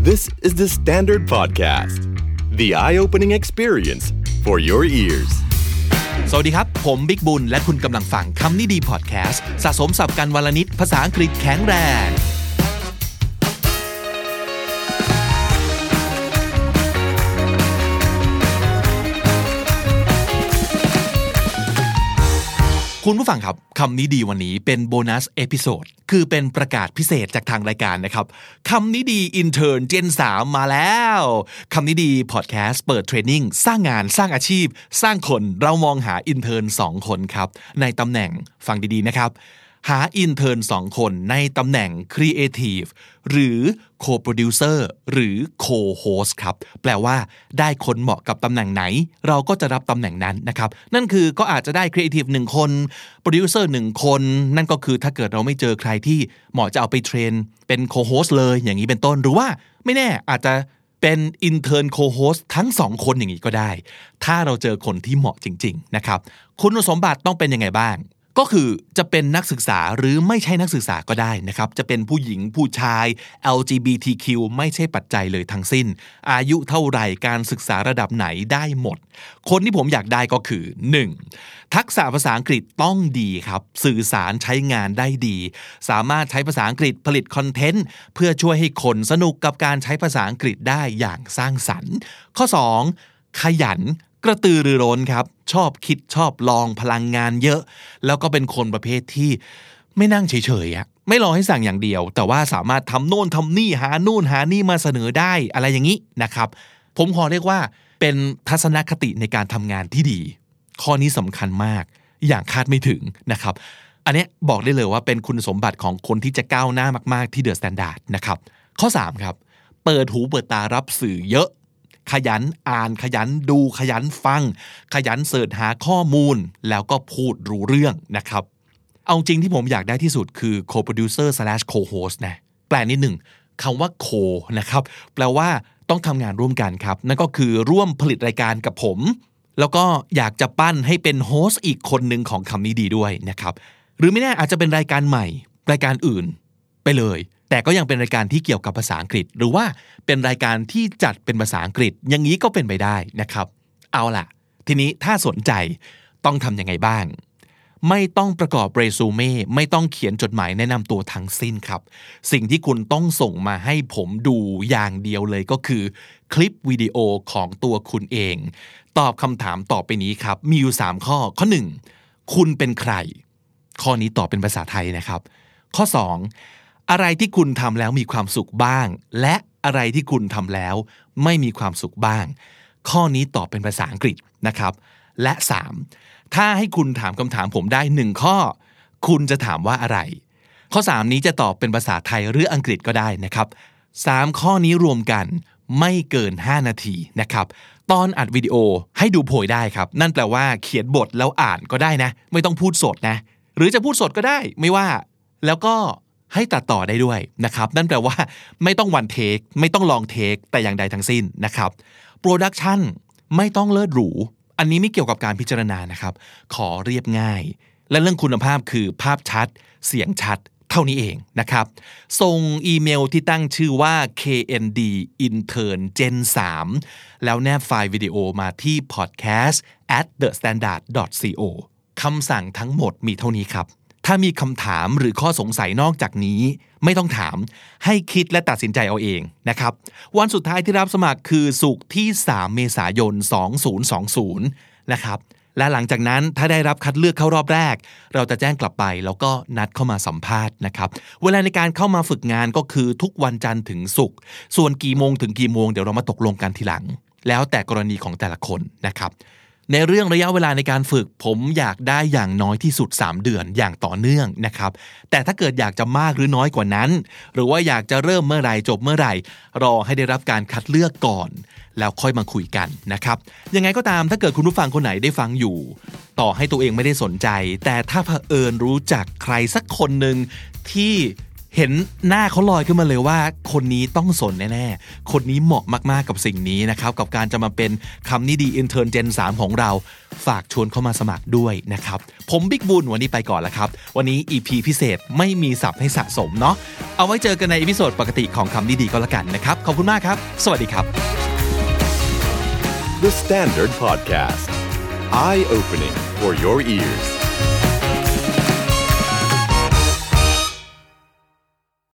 This is the Standard Podcast, the eye opening experience for your ears. สวัสดีครับ ผมบิ๊กบุญ และคุณกำลังฟังคำนี้ดีพอดแคสต์สะสมศัพท์กันวันละนิดภาษาอังกฤษแข็งแรง คุณผู้ฟังครับคำนี้ดีวันนี้เป็น bonus episodeคือเป็นประกาศพิเศษจากทางรายการนะครับคำนี้ดี intern gen 3มาแล้วคำนี้ดีพอดแคสต์เปิด training สร้างงานสร้างอาชีพ สร้างคนเรามองหา intern สองคนครับในตำแหน่งฟังดีๆนะครับ หา intern สองคนในตำแหน่ง Creative หรือ Co-Producer หรือ Co-Host ครับ แปลว่าได้คนเหมาะกับตำแหน่งไหน เราก็จะรับตำแหน่งนั้นนะครับ นั่นคือก็อาจจะได้ Creative 1คน Producer 1คน นั่นก็คือถ้าเกิดเราไม่เจอใครที่เหมาะจะเอาไปเทรน เป็น Co-Host เลยอย่างนี้เป็นต้นหรือว่าไม่แน่อาจจะเป็น Intern Co-Host ทั้งสองคนอย่างนี้ก็ได้ ถ้าเราเจอคนที่เหมาะจริง ๆ นะครับ คุณสมบัติต้องเป็นยังไงบ้าง ก็คือจะเป็นนักศึกษาหรือไม่ใช่นักศึกษาก็ได้นะครับ จะเป็นผู้หญิงผู้ชาย LGBTQ ไม่ใช่ปัจจัยเลยทั้งสิ้น อายุเท่าไหร่การศึกษาระดับไหนได้หมด คนที่ผมอยากได้ก็คือ 1. ทักษะภาษาอังกฤษต้องดีครับ สื่อสารใช้งานได้ดี สามารถใช้ภาษาอังกฤษผลิตคอนเทนต์ เพื่อช่วยให้คนสนุกกับการใช้ภาษาอังกฤษได้อย่างสร้างสรรค์ ข้อ 2. ขยัน กระตือรือร้นครับ ชอบคิดชอบลองพลังงานเยอะ แล้วก็เป็นคนประเภทที่ไม่นั่งเฉยๆอะไม่รอให้สั่งอย่างเดียว แต่ว่าสามารถทำโน่นทำนี่หาโน่นหานี่มาเสนอได้อะไรอย่างนี้นะครับ ผมขอเรียกว่าเป็นทัศนคติในการทำงานที่ดี ข้อนี้สำคัญมาก อย่างคาดไม่ถึงนะครับ อันนี้บอกได้เลยว่าเป็นคุณสมบัติของคนที่จะก้าวหน้ามาก ๆ ที่ The Standard นะครับ ข้อ 3 ครับ เปิดหูเปิดตารับสื่อเยอะ ขยันอ่านขยันดูขยันฟัง ขยัน search หาข้อมูล แล้วก็พูดรู้เรื่องนะครับ เอาจริงที่ผมอยากได้ที่สุดคือ co-producer slash co-host นะแปลนิดหนึ่งคำว่า co นะครับ แปลว่าต้องทำงานร่วมกันครับ นั่นก็คือร่วมผลิตรายการกับผม แล้วก็อยากจะปั้นให้เป็นโฮสต์อีกคนหนึ่งของคำนี้ดีด้วยนะครับ หรือไม่แน่อาจจะเป็นรายการใหม่ รายการอื่น ไปเลย แต่ก็ยังเป็นรายการที่เกี่ยวกับภาษาอังกฤษ หรือว่าเป็นรายการที่จัดเป็นภาษาอังกฤษ อย่างนี้ก็เป็นไปได้นะครับ เอาล่ะ ทีนี้ถ้าสนใจต้องทำยังไงบ้าง ไม่ต้องประกอบเรซูเม่ไม่ต้องเขียนจดหมายแนะนำตัวทั้งสิ้นครับ สิ่งที่คุณต้องส่งมาให้ผมดูอย่างเดียวเลยก็คือ คลิปวิดีโอของตัวคุณเอง ตอบคำถามต่อไปนี้ครับ มีอยู่ 3 ข้อข้อ 1 คุณเป็นใคร ข้อนี้ตอบเป็นภาษาไทยนะครับ ข้อ 2 อะไรที่คุณทำแล้วมีความสุขบ้าง และอะไรที่คุณทำแล้วไม่มีความสุขบ้าง ข้อนี้ตอบเป็นภาษาอังกฤษนะครับ และ 3. ถ้าให้คุณถามคำถามผมได้1ข้อ คุณจะถามว่าอะไร ข้อ 3 นี้จะตอบเป็นภาษาไทยหรืออังกฤษก็ได้นะครับ 3 ข้อนี้รวมกันไม่เกิน 5 นาทีนะครับ ตอนอัดวิดีโอให้ดูโพยได้ครับ นั่นแปลว่าเขียนบทแล้วอ่านก็ได้นะ ไม่ต้องพูดสดนะ หรือจะพูดสดก็ได้ไม่ว่า แล้วก็ ให้ตัดต่อได้ด้วยนะครับนั่นแปลว่าไม่ต้อง one take ไม่ต้อง long take แต่อย่างใดทั้งสิ้นนะครับ production ไม่ต้องเลิศหรู อันนี้ไม่เกี่ยวกับการพิจารณานะครับ ขอเรียบง่าย และเรื่องคุณภาพคือภาพชัด เสียงชัด เท่านี้เองนะครับ ส่งอีเมลที่ตั้งชื่อว่า knd intern gen 3แล้วแนบไฟล์วิดีโอมาที่ podcast at the standard co คำสั่งทั้งหมดมีเท่านี้ครับ ถ้ามีคำถามหรือข้อสงสัยนอกจากนี้ ไม่ต้องถามให้คิดและตัดสินใจเอาเองนะครับ วันสุดท้ายที่รับสมัครคือสุกร์ที่ 3 เมษายน 2020 นะครับ และหลังจากนั้นถ้าได้รับคัดเลือกเข้ารอบแรก เราจะแจ้งกลับไปแล้วก็นัดเข้ามาสัมภาษณ์นะครับ เวลาในการเข้ามาฝึกงานก็คือทุกวันจันทร์ถึงศุกร์ส่วนกี่โมงถึงกี่โมงเดี๋ยวเรามาตกลงกันทีหลัง แล้วแต่กรณีของแต่ละคนนะครับ ในเรื่องระยะเวลาในการฝึก ผมอยากได้อย่างน้อยที่สุด 3 เดือนอย่างต่อเนื่องนะครับ แต่ถ้าเกิดอยากจะมากหรือน้อยกว่านั้น หรือว่าอยากจะเริ่มเมื่อไหร่จบเมื่อไหร่ รอให้ได้รับการคัดเลือกก่อน แล้วค่อยมาคุยกันนะครับ ยังไงก็ตามถ้าเกิดคุณผู้ฟังคนไหนได้ฟังอยู่ ต่อให้ตัวเองไม่ได้สนใจ แต่ถ้าเผอิญรู้จักใครสักคนหนึ่งที่ เห็นหน้าเขาลอยขึ้นมาเลยว่า คนนี้ต้องสนแน่ๆ คนนี้เหมาะมากๆกับสิ่งนี้นะครับ กับการจะมาเป็นคำนี้ดี Intern Gen 3 ของเรา ฝากชวนเข้ามาสมัครด้วยนะครับ ผมบิ๊กบุญวันนี้ไปก่อนแล้วครับ วันนี้ EP พิเศษไม่มีศัพท์ให้สะสมเนาะ เอาไว้เจอกันใน episode ปกติของคำนี้ดีก็แล้วกันนะครับ ขอบคุณมากครับ สวัสดีครับ The Standard Podcast. Eye opening for your ears.